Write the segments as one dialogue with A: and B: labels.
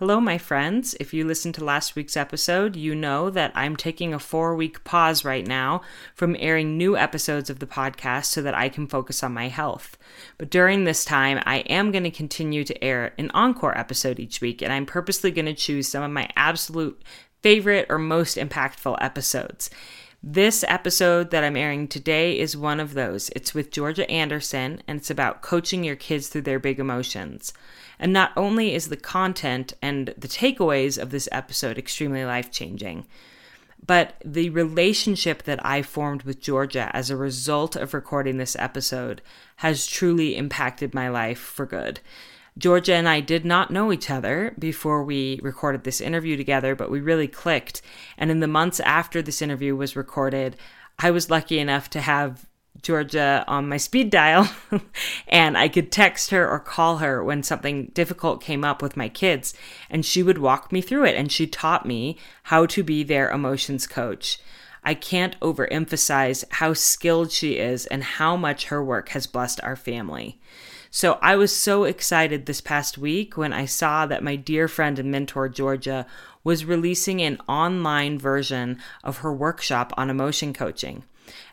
A: Hello, my friends. If you listened to last week's episode, you know that I'm taking a four week pause right now from airing new episodes of the podcast so that I can focus on my health. But during this time, I am going to continue to air an encore episode each week, and I'm purposely going to choose some of my absolute favorite or most impactful episodes. This episode that I'm airing today is one of those. It's with Georgia Anderson, and it's about coaching your kids through their big emotions. And not only is the content and the takeaways of this episode extremely life changing, but the relationship that I formed with Georgia as a result of recording this episode has truly impacted my life for good. Georgia and I did not know each other before we recorded this interview together, but we really clicked. And in the months after this interview was recorded, I was lucky enough to have Georgia on my speed dial, and I could text her or call her when something difficult came up with my kids, and she would walk me through it. And she taught me how to be their emotions coach. I can't overemphasize how skilled she is and how much her work has blessed our family. So I was so excited this past week when I saw that my dear friend and mentor, Georgia, was releasing an online version of her workshop on emotion coaching.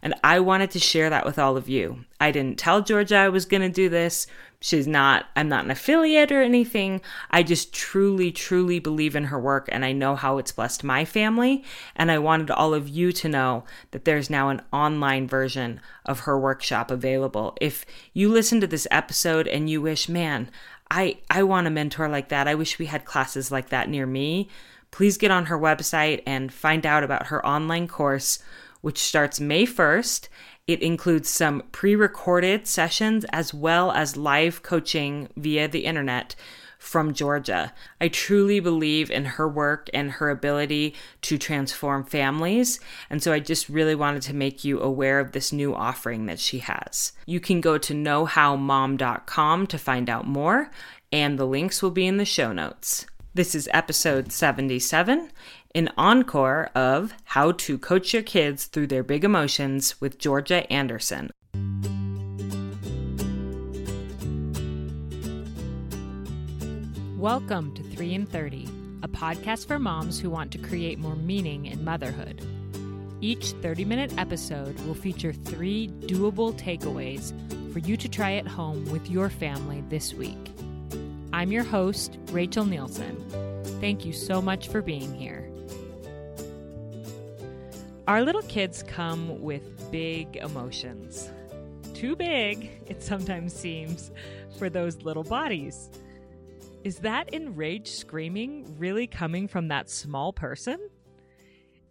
A: And I wanted to share that with all of you. I didn't tell Georgia I was going to do this. She's not, I'm not an affiliate or anything. I just truly, truly believe in her work and I know how it's blessed my family. And I wanted all of you to know that there's now an online version of her workshop available. If you listen to this episode and you wish, man, I, I want a mentor like that. I wish we had classes like that near me. Please get on her website and find out about her online course which starts May 1st. It includes some pre recorded sessions as well as live coaching via the internet from Georgia. I truly believe in her work and her ability to transform families. And so I just really wanted to make you aware of this new offering that she has. You can go to knowhowmom.com to find out more, and the links will be in the show notes. This is episode 77, an encore of How to Coach Your Kids Through Their Big Emotions with Georgia Anderson.
B: Welcome to 3 in 30, a podcast for moms who want to create more meaning in motherhood. Each 30 minute episode will feature three doable takeaways for you to try at home with your family this week. I'm your host, Rachel Nielsen. Thank you so much for being here. Our little kids come with big emotions. Too big, it sometimes seems, for those little bodies. Is that enraged screaming really coming from that small person?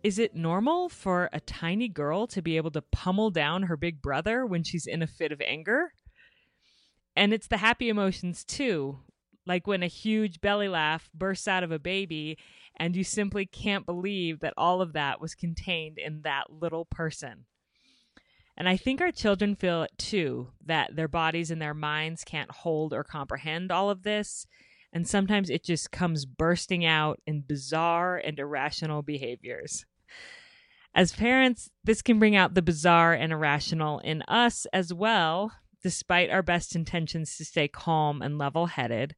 B: Is it normal for a tiny girl to be able to pummel down her big brother when she's in a fit of anger? And it's the happy emotions too, like when a huge belly laugh bursts out of a baby and you simply can't believe that all of that was contained in that little person. And I think our children feel it too that their bodies and their minds can't hold or comprehend all of this. And sometimes it just comes bursting out in bizarre and irrational behaviors. As parents, this can bring out the bizarre and irrational in us as well, despite our best intentions to stay calm and level headed.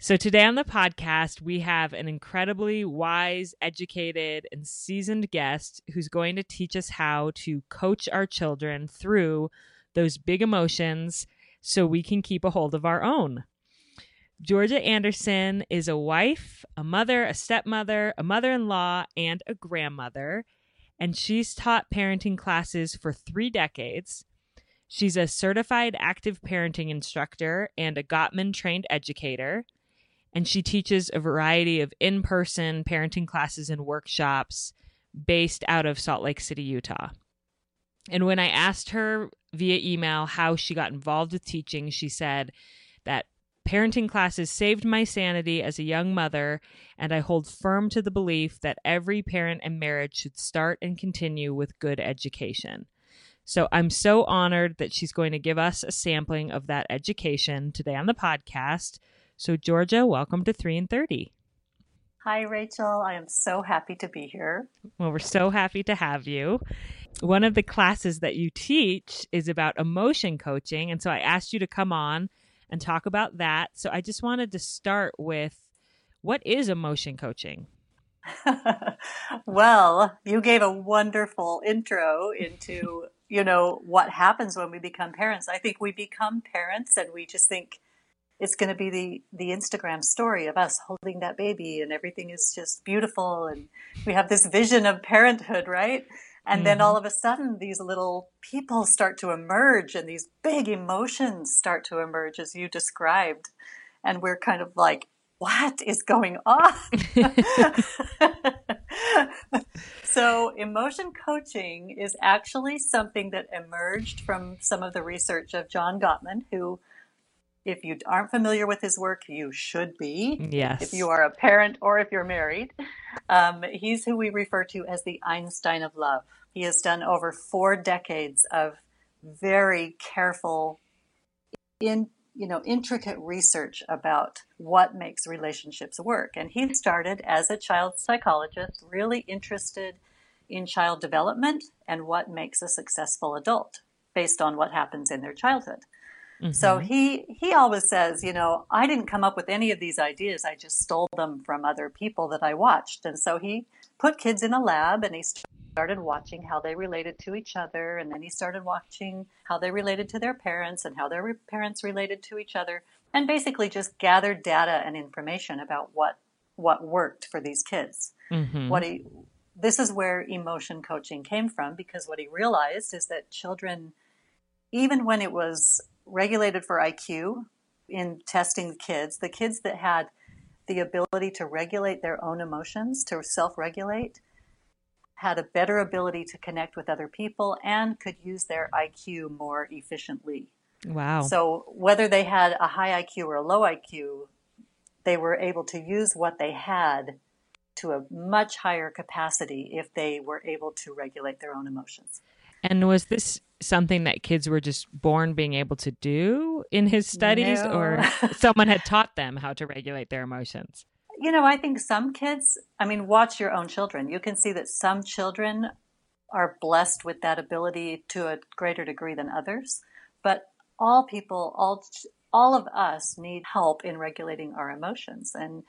B: So, today on the podcast, we have an incredibly wise, educated, and seasoned guest who's going to teach us how to coach our children through those big emotions so we can keep a hold of our own. Georgia Anderson is a wife, a mother, a stepmother, a mother in law, and a grandmother. And she's taught parenting classes for three decades. She's a certified active parenting instructor and a Gottman trained educator and she teaches a variety of in person parenting classes and workshops based out of Salt Lake City, Utah. And when I asked her via email how she got involved with teaching, she said that
A: Parenting classes saved my sanity as a young mother, and I hold firm to the belief that every parent and marriage should start and continue with good education. So I'm so honored that she's going to give us a sampling of that education today on the podcast. So, Georgia, welcome to 3 and 30.
C: Hi, Rachel. I am so happy to be here.
A: Well, we're so happy to have you. One of the classes that you teach is about emotion coaching. And so I asked you to come on and talk about that. So I just wanted to start with what is emotion coaching?
C: well, you gave a wonderful intro into, you know, what happens when we become parents. I think we become parents and we just think it's going to be the the Instagram story of us holding that baby and everything is just beautiful and we have this vision of parenthood, right? And mm-hmm. then all of a sudden, these little people start to emerge and these big emotions start to emerge, as you described. And we're kind of like, what is going on? so, emotion coaching is actually something that emerged from some of the research of John Gottman, who if you aren't familiar with his work, you should be.
A: Yes.
C: If you are a parent or if you're married, um, he's who we refer to as the Einstein of love. He has done over four decades of very careful, in you know, intricate research about what makes relationships work. And he started as a child psychologist, really interested in child development and what makes a successful adult based on what happens in their childhood. Mm-hmm. So he he always says, you know, I didn't come up with any of these ideas. I just stole them from other people that I watched. And so he put kids in a lab and he started watching how they related to each other and then he started watching how they related to their parents and how their parents related to each other and basically just gathered data and information about what what worked for these kids. Mm-hmm. What he this is where emotion coaching came from because what he realized is that children even when it was regulated for IQ in testing kids. The kids that had the ability to regulate their own emotions, to self regulate, had a better ability to connect with other people and could use their IQ more efficiently.
A: Wow.
C: So, whether they had a high IQ or a low IQ, they were able to use what they had to a much higher capacity if they were able to regulate their own emotions.
A: And was this something that kids were just born being able to do in his studies, no. or someone had taught them how to regulate their emotions?
C: You know, I think some kids, I mean, watch your own children. You can see that some children are blessed with that ability to a greater degree than others. But all people, all, all of us need help in regulating our emotions. And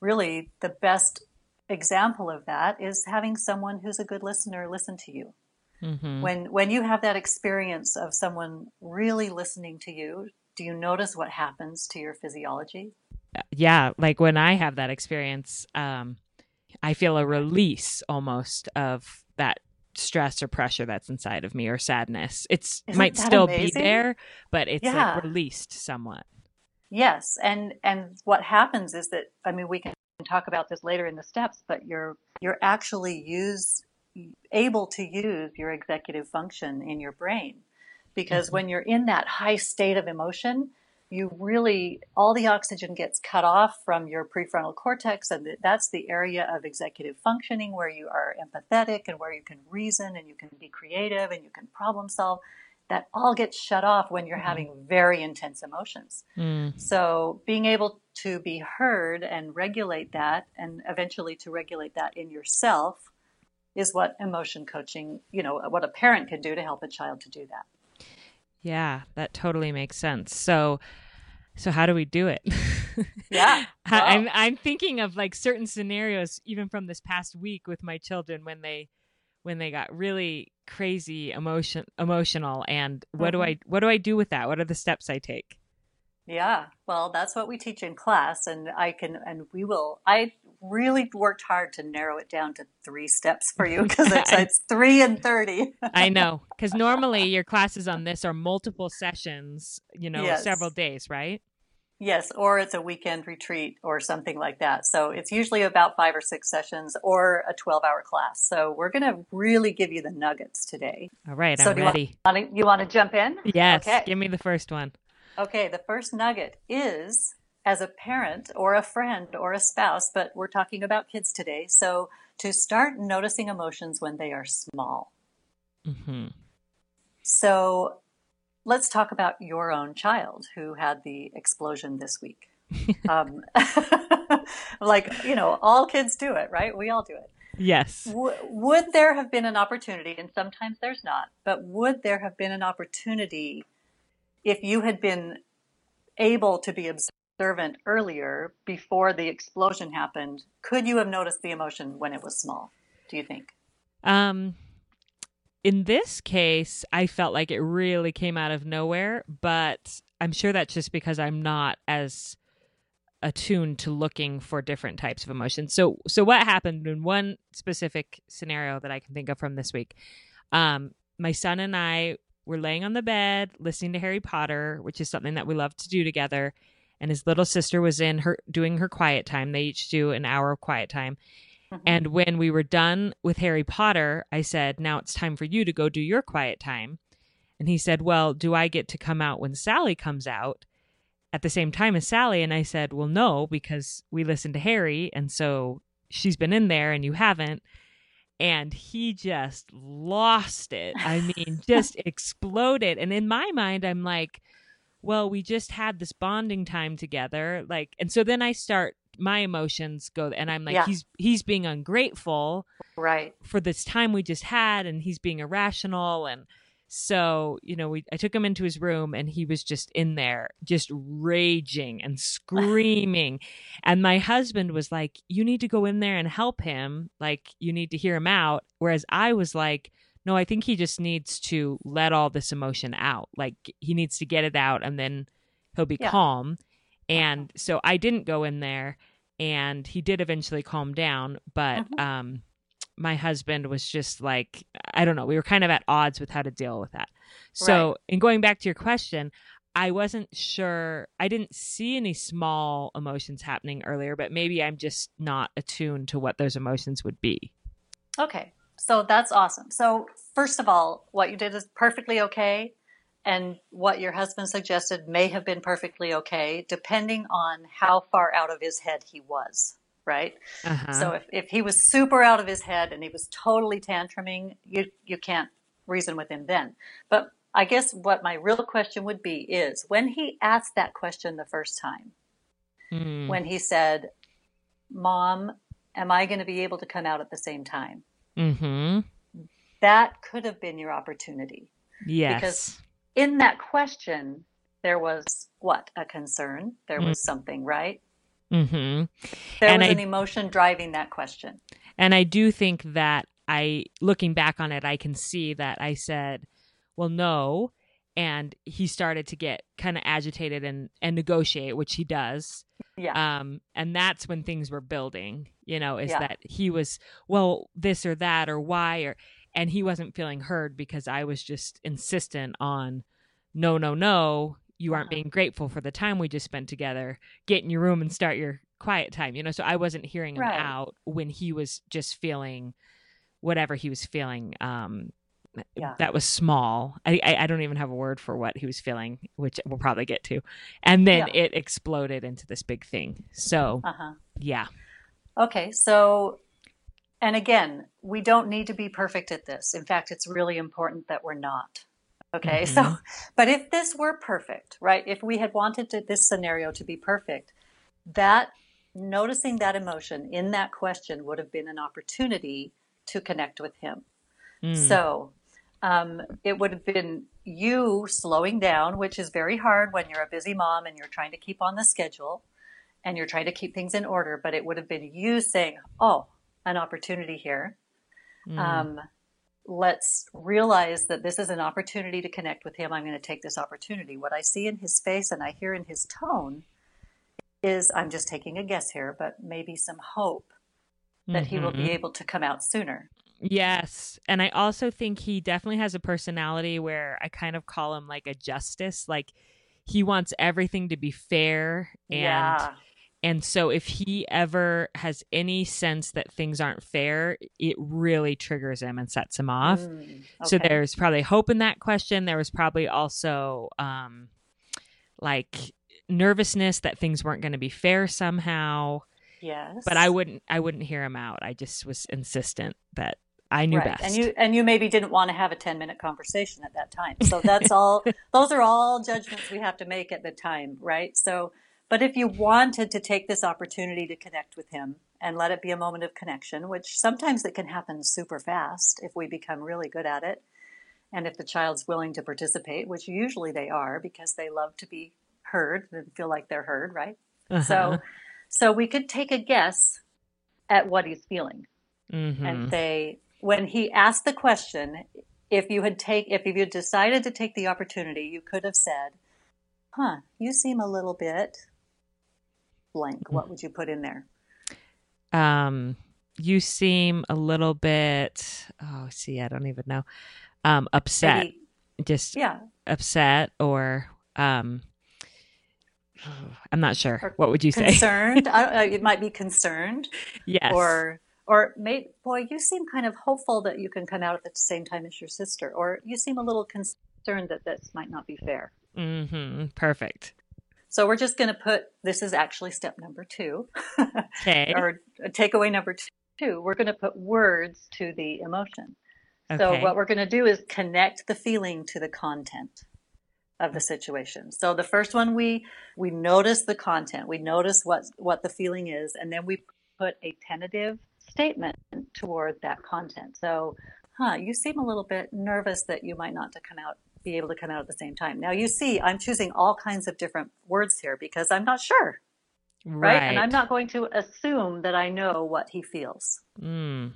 C: really, the best example of that is having someone who's a good listener listen to you Mm-hmm. When when you have that experience of someone really listening to you, do you notice what happens to your physiology?
A: Yeah, like when I have that experience, um, I feel a release almost of that stress or pressure that's inside of me or sadness. It's Isn't might still amazing? be there, but it's yeah. like released somewhat.
C: Yes, and and what happens is that I mean we can talk about this later in the steps, but you're you're actually use able to use your executive function in your brain. Because mm-hmm. when you're in that high state of emotion, you really, all the oxygen gets cut off from your prefrontal cortex. And that's the area of executive functioning where you are empathetic and where you can reason and you can be creative and you can problem solve. That all gets shut off when you're mm-hmm. having very intense emotions. Mm. So being able to be heard and regulate that and eventually to regulate that in yourself is what emotion coaching, you know, what a parent can do to help a child to do that.
A: Yeah, that totally makes sense. So, so how do we do it?
C: Yeah,
A: well. I'm I'm thinking of like certain scenarios, even from this past week with my children when they when they got really crazy emotion emotional, and what mm-hmm. do I what do I do with that? What are the steps I take?
C: Yeah, well, that's what we teach in class, and I can, and we will. I really worked hard to narrow it down to three steps for you because it's, it's three and thirty.
A: I know, because normally your classes on this are multiple sessions, you know, yes. several days, right?
C: Yes, or it's a weekend retreat or something like that. So it's usually about five or six sessions or a 12 hour class. So we're going to really give you the nuggets today.
A: All right,
C: so
A: I'm ready.
C: You want, to, you want to jump in?
A: Yes, okay. give me the first one.
C: Okay, the first nugget is as a parent or a friend or a spouse, but we're talking about kids today. So to start noticing emotions when they are small.
A: Mm-hmm.
C: So let's talk about your own child who had the explosion this week. um, like, you know, all kids do it, right? We all do it.
A: Yes.
C: W- would there have been an opportunity, and sometimes there's not, but would there have been an opportunity if you had been able to be observant earlier before the explosion happened? Could you have noticed the emotion when it was small? Do you think?
A: Um, in this case, I felt like it really came out of nowhere, but I'm sure that's just because I'm not as attuned to looking for different types of emotions. So so what happened in one specific scenario that I can think of from this week. Um my son and I were laying on the bed listening to Harry Potter, which is something that we love to do together, and his little sister was in her doing her quiet time. They each do an hour of quiet time. Mm-hmm. And when we were done with Harry Potter, I said, "Now it's time for you to go do your quiet time." And he said, "Well, do I get to come out when Sally comes out?" at the same time as Sally. And I said, Well, no, because we listened to Harry. And so she's been in there and you haven't. And he just lost it. I mean, just exploded. And in my mind, I'm like, well, we just had this bonding time together. Like, and so then I start my emotions go and I'm like, yeah. he's he's being ungrateful
C: right
A: for this time we just had and he's being irrational and so, you know, we I took him into his room and he was just in there, just raging and screaming. and my husband was like, You need to go in there and help him. Like, you need to hear him out. Whereas I was like, No, I think he just needs to let all this emotion out. Like, he needs to get it out and then he'll be yeah. calm. And so I didn't go in there and he did eventually calm down. But, mm-hmm. um, my husband was just like I don't know, we were kind of at odds with how to deal with that. So, right. in going back to your question, I wasn't sure. I didn't see any small emotions happening earlier, but maybe I'm just not attuned to what those emotions would be.
C: Okay. So that's awesome. So, first of all, what you did is perfectly okay. And what your husband suggested may have been perfectly okay, depending on how far out of his head he was right? Uh-huh. So if, if he was super out of his head and he was totally tantruming, you you can't reason with him then. But I guess what my real question would be is when he asked that question the first time, mm. when he said, "Mom, am I going to be able to come out at the same time?"
A: Mm-hmm.
C: That could have been your opportunity.
A: Yes.
C: Because in that question, there was what a concern. There was mm. something, right?
A: Mm-hmm.
C: There and was I, an emotion driving that question.
A: And I do think that I, looking back on it, I can see that I said, well, no. And he started to get kind of agitated and, and negotiate, which he does.
C: Yeah.
A: Um, and that's when things were building, you know, is yeah. that he was, well, this or that or why or, and he wasn't feeling heard because I was just insistent on, no, no, no, you aren't being grateful for the time we just spent together. Get in your room and start your quiet time. You know, so I wasn't hearing him right. out when he was just feeling whatever he was feeling. Um, yeah. that was small. I, I, I don't even have a word for what he was feeling, which we'll probably get to. And then yeah. it exploded into this big thing. So uh-huh. yeah.
C: Okay, so and again, we don't need to be perfect at this. In fact, it's really important that we're not. Okay. Mm-hmm. So, but if this were perfect, right? If we had wanted to, this scenario to be perfect, that noticing that emotion in that question would have been an opportunity to connect with him. Mm. So, um, it would have been you slowing down, which is very hard when you're a busy mom and you're trying to keep on the schedule and you're trying to keep things in order. But it would have been you saying, Oh, an opportunity here. Mm. Um, let's realize that this is an opportunity to connect with him. I'm going to take this opportunity. What I see in his face and I hear in his tone is I'm just taking a guess here, but maybe some hope that mm-hmm. he will be mm-hmm. able to come out sooner.
A: Yes. And I also think he definitely has a personality where I kind of call him like a justice. Like he wants everything to be fair and yeah. And so if he ever has any sense that things aren't fair, it really triggers him and sets him off. Mm, okay. So there's probably hope in that question. There was probably also um like nervousness that things weren't going to be fair somehow.
C: Yes.
A: But I wouldn't I wouldn't hear him out. I just was insistent that I knew
C: right.
A: best.
C: And you and you maybe didn't want to have a 10 minute conversation at that time. So that's all those are all judgments we have to make at the time, right? So but if you wanted to take this opportunity to connect with him and let it be a moment of connection, which sometimes it can happen super fast if we become really good at it, and if the child's willing to participate, which usually they are because they love to be heard and feel like they're heard, right?
A: Uh-huh.
C: So so we could take a guess at what he's feeling
A: Mhm.
C: and say when he asked the question if you had take if you had decided to take the opportunity you could have said huh you seem a little bit blank what would you put in there
A: um you seem a little bit oh see, I don't even know. Um upset.
C: Maybe-
A: Just
C: yeah
A: upset or um I'm not sure.
C: Or
A: What would you say?
C: concerned I it might be concerned
A: yes.
C: or or may, boy you seem kind of hopeful that you can come out at the same time as your sister or you seem a little concerned that this might not be fair
A: Mhm. Perfect.
C: so we're just going to put this is actually step number two
A: Okay.
C: or takeaway number two, we're going to put words to the emotion.
A: Okay.
C: So what we're going to do is connect the feeling to the content of the situation. So the first one we we notice the content, we notice what what the feeling is, and then we put a tentative statement toward that content. So, huh, you seem a little bit nervous that you might not to come out be able to come out at the same time. Now you see, I'm choosing all kinds of different words here because I'm not sure right? And I'm not going to assume that I know what he feels.
A: Mm.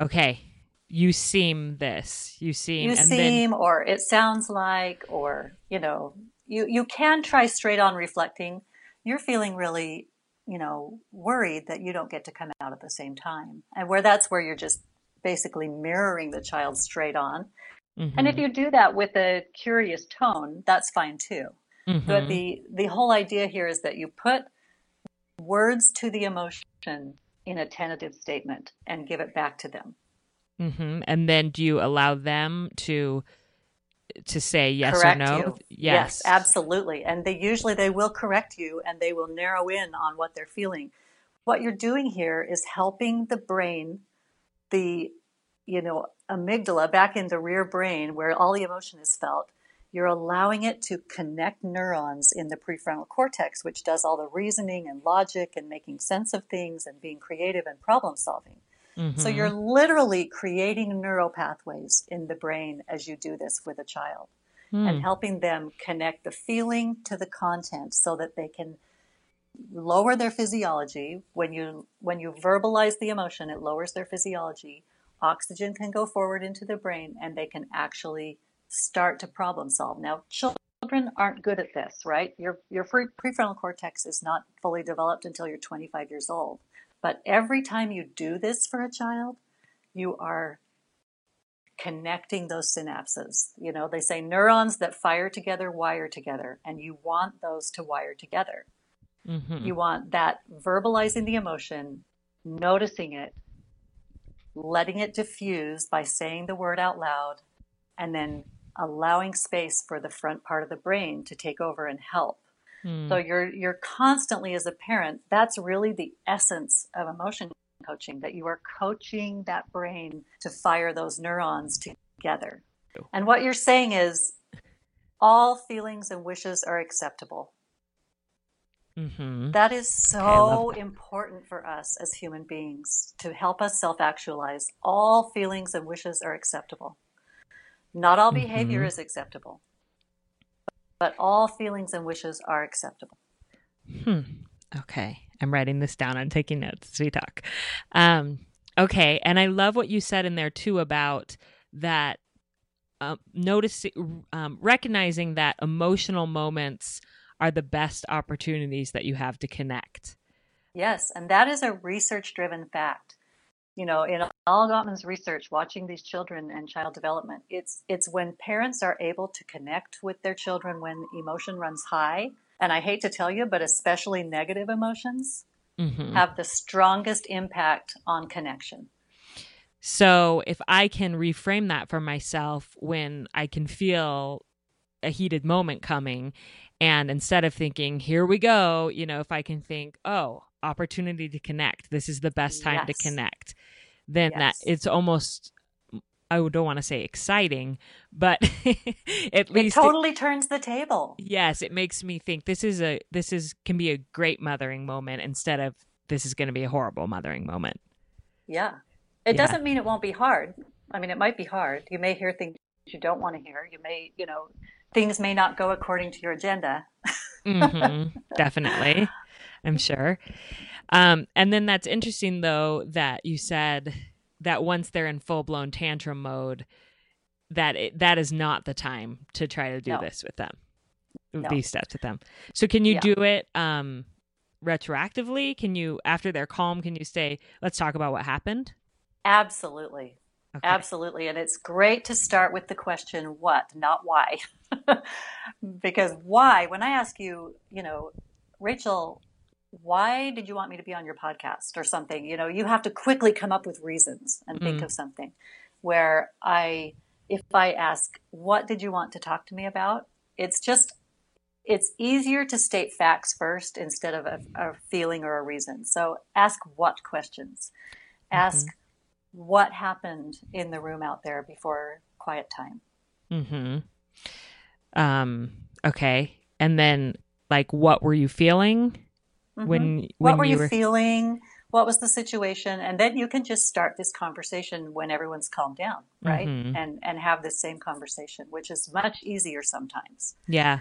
A: Okay. You seem this. You seem.
C: You seem, or it sounds like, or you know, you you can try straight on reflecting. You're feeling really, you know, worried that you don't get to come out at the same time, and where that's where you're just basically mirroring the child straight on.
A: Then,
C: And if you do that with a curious tone, that's fine too.
A: Mhm.
C: But the the whole idea here is that you put words to the emotion in a tentative statement and give it back to them.
A: hmm And then do you allow them to to say yes
C: correct
A: or no?
C: you.
A: Yes.
C: absolutely. And they usually they will correct you and they will narrow in on what they're feeling. What you're doing here is helping the brain, the you know amygdala back in the rear brain where all the emotion is felt. You're allowing it to connect neurons in the prefrontal cortex, which does all the reasoning and logic and making sense of things and being creative and problem solving. So
A: Mhm.
C: you're literally creating neural pathways in the brain as you do this with a child
A: Hmm.
C: and helping them connect the feeling to the content so that they can lower their physiology. When you when you verbalize the emotion it lowers their physiology. Oxygen can go forward into the brain and they can actually start to problem solve. Now children aren't good at this right? Your your prefrontal cortex is not fully developed until you're 25 years old but every time you do this for a child you are connecting those synapses. You know, they say neurons that fire together wire together, and you want those to wire together.
A: Mhm.
C: You want that verbalizing the emotion, noticing it, letting it diffuse by saying the word out loud, and then allowing space for the front part of the brain to take over and help.
A: Hmm.
C: So you're you're constantly as a parent, that's really the essence of emotion coaching that you are coaching that brain to fire those neurons together. And what you're saying is all feelings and wishes are acceptable.
A: Mm-hmm.
C: That is so
A: that.
C: important for us as human beings to help us self actualize. All feelings and wishes are acceptable. Not all behavior
A: Mhm.
C: is acceptable, but all feelings and wishes are acceptable.
A: Hmm. Okay. I'm writing this down. I'm taking notes as we talk. Um, okay. And I love what you said in there too about that um, noticing, um, recognizing that emotional moments are the best opportunities that you have to connect.
C: Yes, and that is a research driven fact. You know, in all Gottman's research, watching these children and child development, it's it's when parents are able to connect with their children when emotion runs high, and I hate to tell you, but especially negative emotions
A: Mhm.
C: have the strongest impact on connection.
A: So if I can reframe that for myself when I can feel a heated moment coming. And instead of thinking, here we go, you know, if I can think, oh, opportunity to connect, this is the best time yes. to connect, then yes. that it's almost I don't want to say exciting, but at least
C: it totally it, turns the table.
A: Yes, it makes me think this is a this is can be a great mothering moment instead of this is going to be a horrible mothering moment.
C: Yeah. It yeah. doesn't mean it won't be hard. I mean, it might be hard. You may hear things you don't want to hear. You may, you know, things may not go according to your agenda.
A: mm-hmm. Definitely. I'm sure. Um, and then that's interesting though that you said that once they're in full blown tantrum mode, that it, that is not the time to try to do no. this with them, no. these steps with them. So can you yeah. do it um, retroactively? Can you, after they're calm, can you say, let's talk about what happened?
C: Absolutely. Okay. Absolutely. And it's great to start with the question, what, not why. because why, when I ask you, you know, Rachel, why did you want me to be on your podcast or something? You know, you have to quickly come up with reasons and think mm. of something. Where I, if I ask, what did you want to talk to me about? It's just, it's easier to state facts first instead of a, a feeling or a reason. So ask what questions. Ask mm-hmm. what happened in the room out there before quiet time.
A: Mm-hmm. Um. Okay. And then, like, what were you feeling? Mm-hmm. When, when
C: what were you, were... feeling? What was the situation? And then you can just start this conversation when everyone's calmed down, right? Mm-hmm. And and have the same conversation, which is much easier sometimes.
A: Yeah.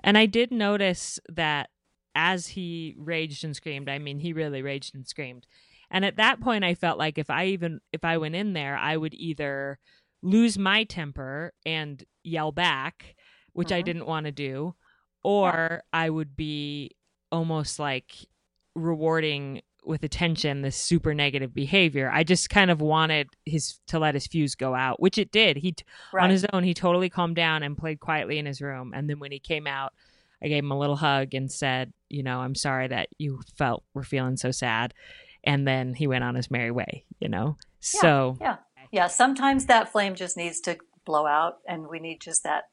A: And I did notice that as he raged and screamed, I mean, he really raged and screamed. And at that point I felt like if I even if I went in there, I would either lose my temper and yell back, which mm-hmm. I didn't want to do, or yeah. I would be almost like rewarding with attention this super negative behavior. I just kind of wanted his to let his fuse go out, which it did. He right. on his own, he totally calmed down and played quietly in his room. And then when he came out, I gave him a little hug and said, "You know, I'm sorry that you felt were feeling so sad." And then he went on his merry way. You know,
C: yeah,
A: so
C: yeah, yeah. Sometimes that flame just needs to blow out, and we need just that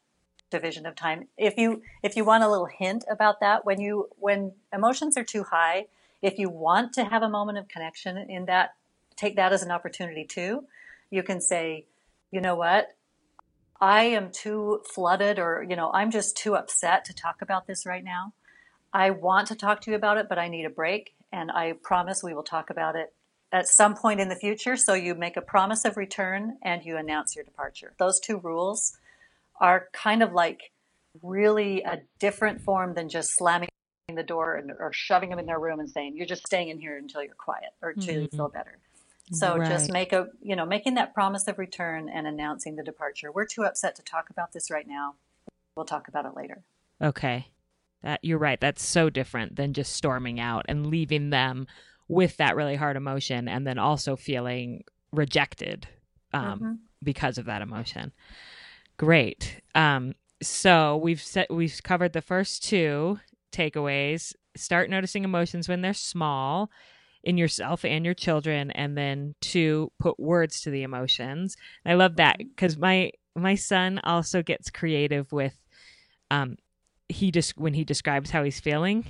C: division of time. If you if you want a little hint about that, when you when emotions are too high, if you want to have a moment of connection in that, take that as an opportunity too. You can say, you know what, I am too flooded, or you know, I'm just too upset to talk about this right now. I want to talk to you about it, but I need a break, and I promise we will talk about it at some point in the future. So you make a promise of return and you announce your departure. Those two rules are kind of like really a different form than just slamming the door and, or shoving them in their room and saying you're just staying in here until you're quiet or until mm-hmm. you feel better. So right. just make a you know making that promise of return and announcing the departure. We're too upset to talk about this right now. We'll talk about it later.
A: Okay. That you're right. That's so different than just storming out and leaving them with that really hard emotion and then also feeling rejected um, mm-hmm. because of that emotion Great. Um, so we've set, we've covered the first two takeaways. Start noticing emotions when they're small in yourself and your children, and then two, put words to the emotions. And I love that because my my son also gets creative with um he just when he describes how he's feeling,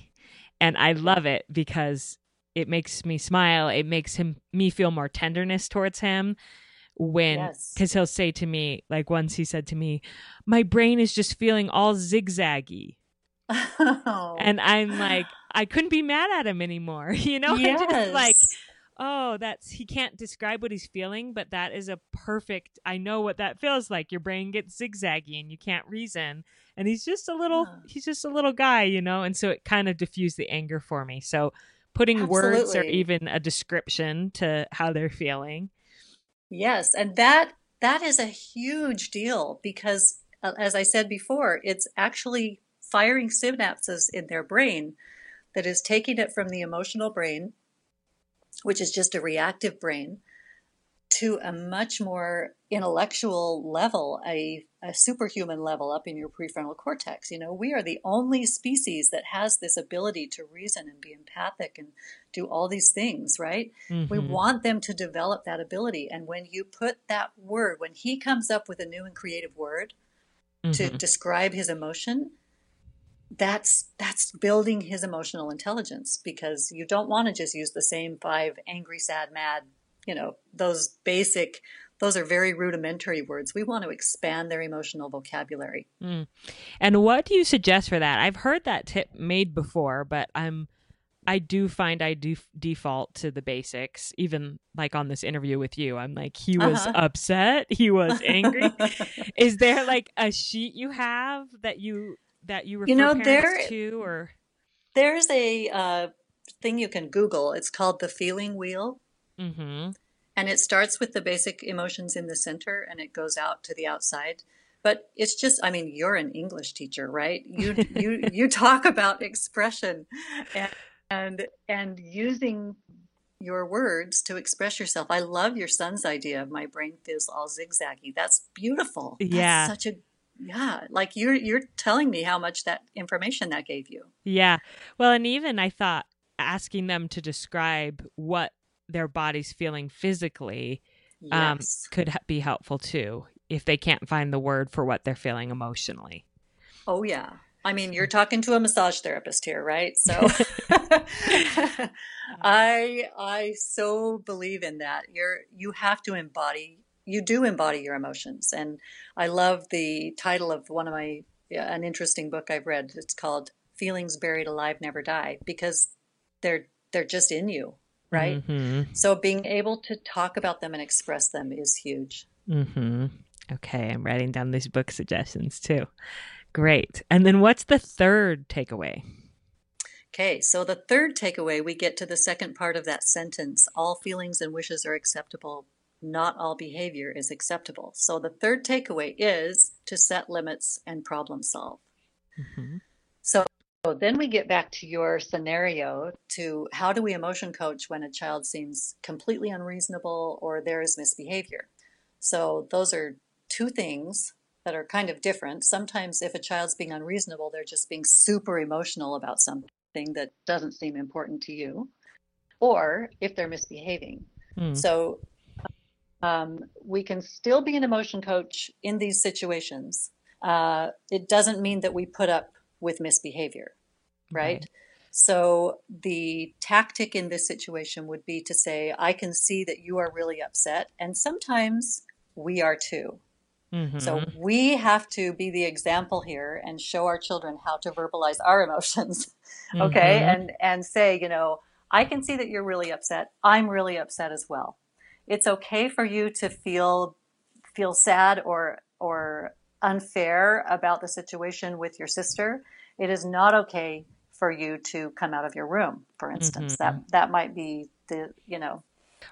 A: and I love it because it makes me smile. It makes him me feel more tenderness towards him when because yes. he'll say to me like once he said to me my brain is just feeling all zigzaggy oh. and i'm like i couldn't be mad at him anymore you know yes. i'm just like oh that's he can't describe what he's feeling but that is a perfect i know what that feels like your brain gets zigzaggy and you can't reason and he's just a little yeah. he's just a little guy you know and so it kind of diffused the anger for me so putting Absolutely. words or even a description to how they're feeling
C: Yes, and that that is a huge deal because uh, as I said before, it's actually firing synapses in their brain that is taking it from the emotional brain, which is just a reactive brain, to a much more intellectual level, a, a superhuman level up in your prefrontal cortex. You know, we are the only species that has this ability to reason and be empathic and do all these things, right? Mm-hmm. We want them to develop that ability. And when you put that word, when he comes up with a new and creative word, mm-hmm. to describe his emotion, that's that's building his emotional intelligence because you don't want to just use the same five angry, sad, mad, you know, those basic those are very rudimentary words. We want to expand their emotional vocabulary.
A: Mm. And what do you suggest for that? I've heard that tip made before, but I'm I do find I do default to the basics. Even like on this interview with you, I'm like, he was uh-huh. upset, he was angry. Is there like a sheet you have that you that you refer you know, there, to, or
C: there's a uh, thing you can Google. It's called the feeling wheel. Mm-hmm. And it starts with the basic emotions in the center and it goes out to the outside. But it's just, I mean, you're an English teacher, right? You, you, you talk about expression and, and, and using your words to express yourself. I love your son's idea of my brain feels all zigzaggy. That's beautiful.
A: Yeah.
C: That's such a yeah like you're you're telling me how much that information that gave you
A: yeah well and even i thought asking them to describe what their body's feeling physically um, yes. um, could be helpful too if they can't find the word for what they're feeling emotionally.
C: Oh, yeah. I mean, you're talking to a massage therapist here, right? So I I so believe in that. You're you have to embody you do embody your emotions. And I love the title of one of my an interesting book I've read. It's called Feelings Buried Alive Never Die because they're they're just in you right? Mm-hmm. So being able to talk about them and express them is huge.
A: Mm-hmm. Okay, I'm writing down these book suggestions too. Great. And then what's the third takeaway?
C: Okay, so the third takeaway, we get to the second part of that sentence all feelings and wishes are acceptable, not all behavior is acceptable. So the third takeaway is to set limits and problem solve. Mm-hmm. So so then we get back to your scenario to how do we emotion coach when a child seems completely unreasonable or there is misbehavior? So those are two things that are kind of different. Sometimes if a child's being unreasonable, they're just being super emotional about something that doesn't seem important to you, or if they're misbehaving. Mm. So um, we can still be an emotion coach in these situations. Uh, it doesn't mean that we put up with misbehavior, right? Okay. So the tactic in this situation would be to say, I can see that you are really upset, and sometimes we are too. Mm-hmm. So we have to be the example here and show our children how to verbalize our emotions. okay? Mm-hmm. And and say, you know, I can see that you're really upset. I'm really upset as well. It's okay for you to feel feel sad or or unfair about the situation with your sister it is not okay for you to come out of your room, for instance. Mm-hmm. That that might be the you know.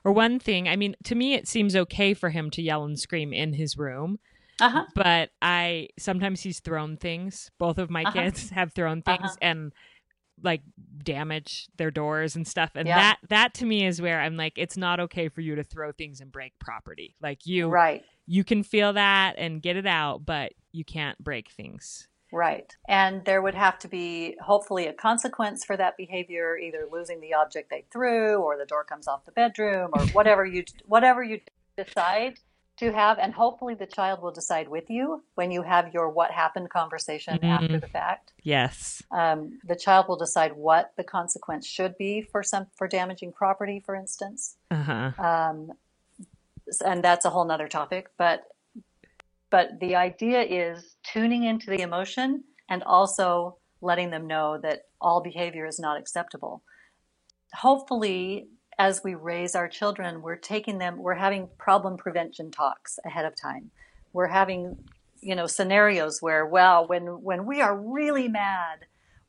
A: Or one thing, I mean, to me, it seems okay for him to yell and scream in his room. Uh-huh. But I sometimes he's thrown things. Both of my uh-huh. kids have thrown things uh-huh. and like damage their doors and stuff. And yeah. that that to me is where I'm like, it's not okay for you to throw things and break property. Like you,
C: right?
A: You can feel that and get it out, but you can't break things.
C: Right. And there would have to be hopefully a consequence for that behavior, either losing the object they threw or the door comes off the bedroom or whatever you whatever you decide to have and hopefully the child will decide with you when you have your what happened conversation mm-hmm. after the fact.
A: Yes.
C: Um, the child will decide what the consequence should be for some for damaging property, for instance. Uh-huh. Um, and that's a whole nother topic, but but the idea is tuning into the emotion and also letting them know that all behavior is not acceptable. Hopefully, as we raise our children, we're taking them, we're having problem prevention talks ahead of time. We're having, you know, scenarios where, well, when, when we are really mad,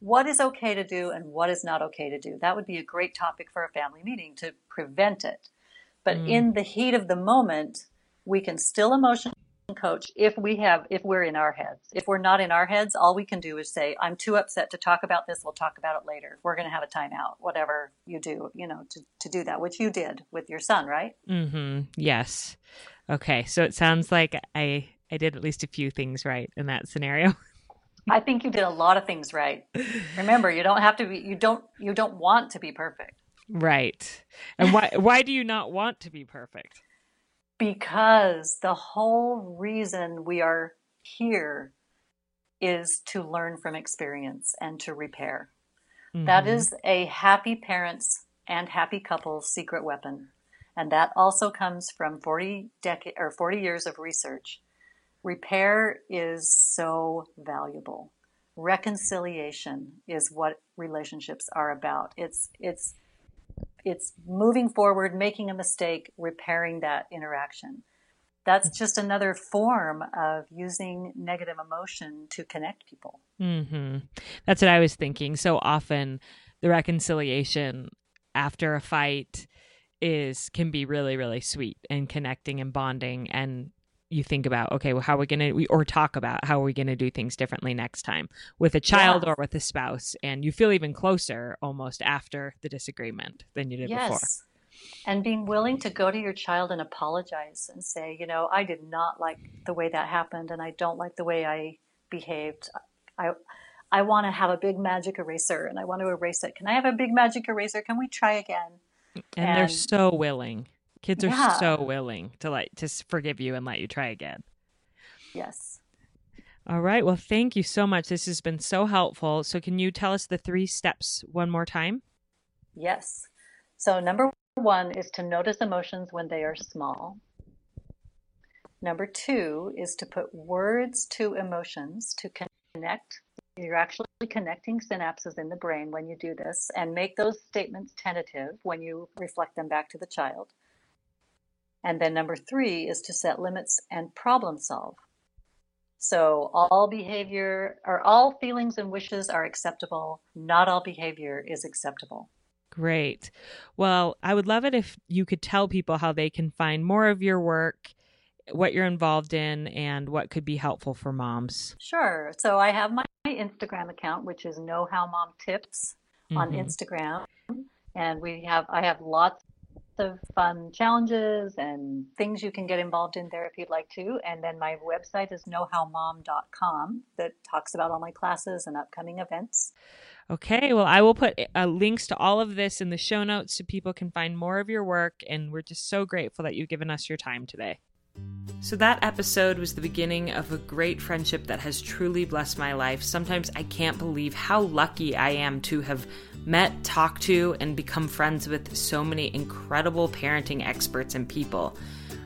C: what is okay to do and what is not okay to do? That would be a great topic for a family meeting to prevent it. But mm. in the heat of the moment, we can still emotion coach if we have if we're in our heads. If we're not in our heads all we can do is say i'm too upset to talk about this. We'll talk about it later. We're going to have a timeout whatever you do you know to, to do that which you did with your son right?
A: Mm-hmm. Yes. Okay. So it sounds like i i did at least a few things right in that scenario.
C: I think you did a lot of things right. Remember you don't have to be you don't you don't want to be perfect
A: right and why why do you not want to be perfect
C: because the whole reason we are here is to learn from experience and to repair. Mm-hmm. That is a happy parent's and happy couple's secret weapon. And that also comes from 40 decade or 40 years of research. Repair is so valuable. Reconciliation is what relationships are about. It's it's it's moving forward, making a mistake, repairing that interaction. That's just another form of using negative emotion to connect people.
D: Mm-hmm. That's what I was thinking. So often, the reconciliation after a fight is can be really really sweet and connecting and bonding and you think about okay well how are we going to or talk about how are we going to do things differently next time with a child or with a spouse and you feel even closer almost after the disagreement than you did yes. before
C: and being willing to go to your child and apologize and say you know i did not like the way that happened and i don't like the way i behaved. I i want to have a big magic eraser and i want to erase it. Can i have a big magic eraser? Can we try again?
D: And, and they're so willing Kids are yeah. so willing to like to forgive you and let you try again.
C: Yes.
D: All right. Well, thank you so much. This has been so helpful. So, can you tell us the three steps one more time?
C: Yes. So, number one is to notice emotions when they are small. Number two is to put words to emotions to connect. You're actually connecting synapses in the brain when you do this and make those statements tentative when you reflect them back to the child. And then number three is to set limits and problem solve. So all behavior or all feelings and wishes are acceptable. Not all behavior is acceptable.
D: Great. Well, I would love it if you could tell people how they can find more of your work, what you're involved in, and what could be helpful for moms.
C: Sure. So I have my Instagram account, which is Know How Mom Tips mm-hmm. on Instagram. And we have I have lots of fun challenges and things you can get involved in there if you'd like to. And then my website is knowhowmom.com that talks about all my classes and upcoming events.
D: Okay, well, I will put uh, links to all of this in the show notes so people can find more of your work. And we're just so grateful that you've given us your time today.
A: So, that episode was the beginning of a great friendship that has truly blessed my life. Sometimes I can't believe how lucky I am to have met, talked to, and become friends with so many incredible parenting experts and people.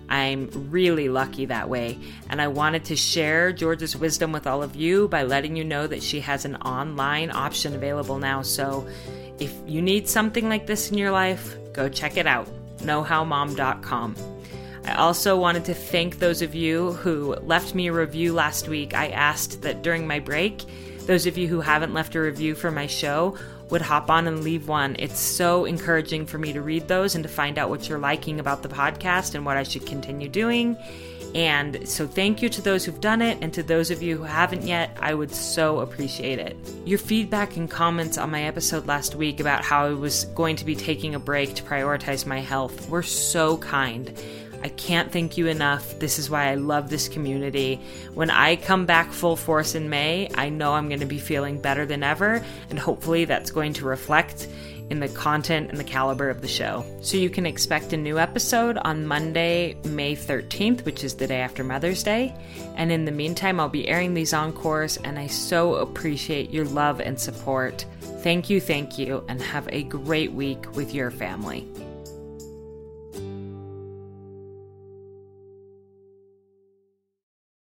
A: I'm really lucky that way, and I wanted to share George's wisdom with all of you by letting you know that she has an online option available now. So if you need something like this in your life, go check it out knowhowmom.com. I also wanted to thank those of you who left me a review last week. I asked that during my break, those of you who haven't left a review for my show would hop on and leave one. It's so encouraging for me to read those and to find out what you're liking about the podcast and what I should continue doing. And so, thank you to those who've done it, and to those of you who haven't yet, I would so appreciate it. Your feedback and comments on my episode last week about how I was going to be taking a break to prioritize my health were so kind. I can't thank you enough. This is why I love this community. When I come back full force in May, I know I'm going to be feeling better than ever, and hopefully that's going to reflect in the content and the caliber of the show. So you can expect a new episode on Monday, May 13th, which is the day after Mother's Day. And in the meantime, I'll be airing these encores, and I so appreciate your love and support. Thank you, thank you, and have a great week with your family.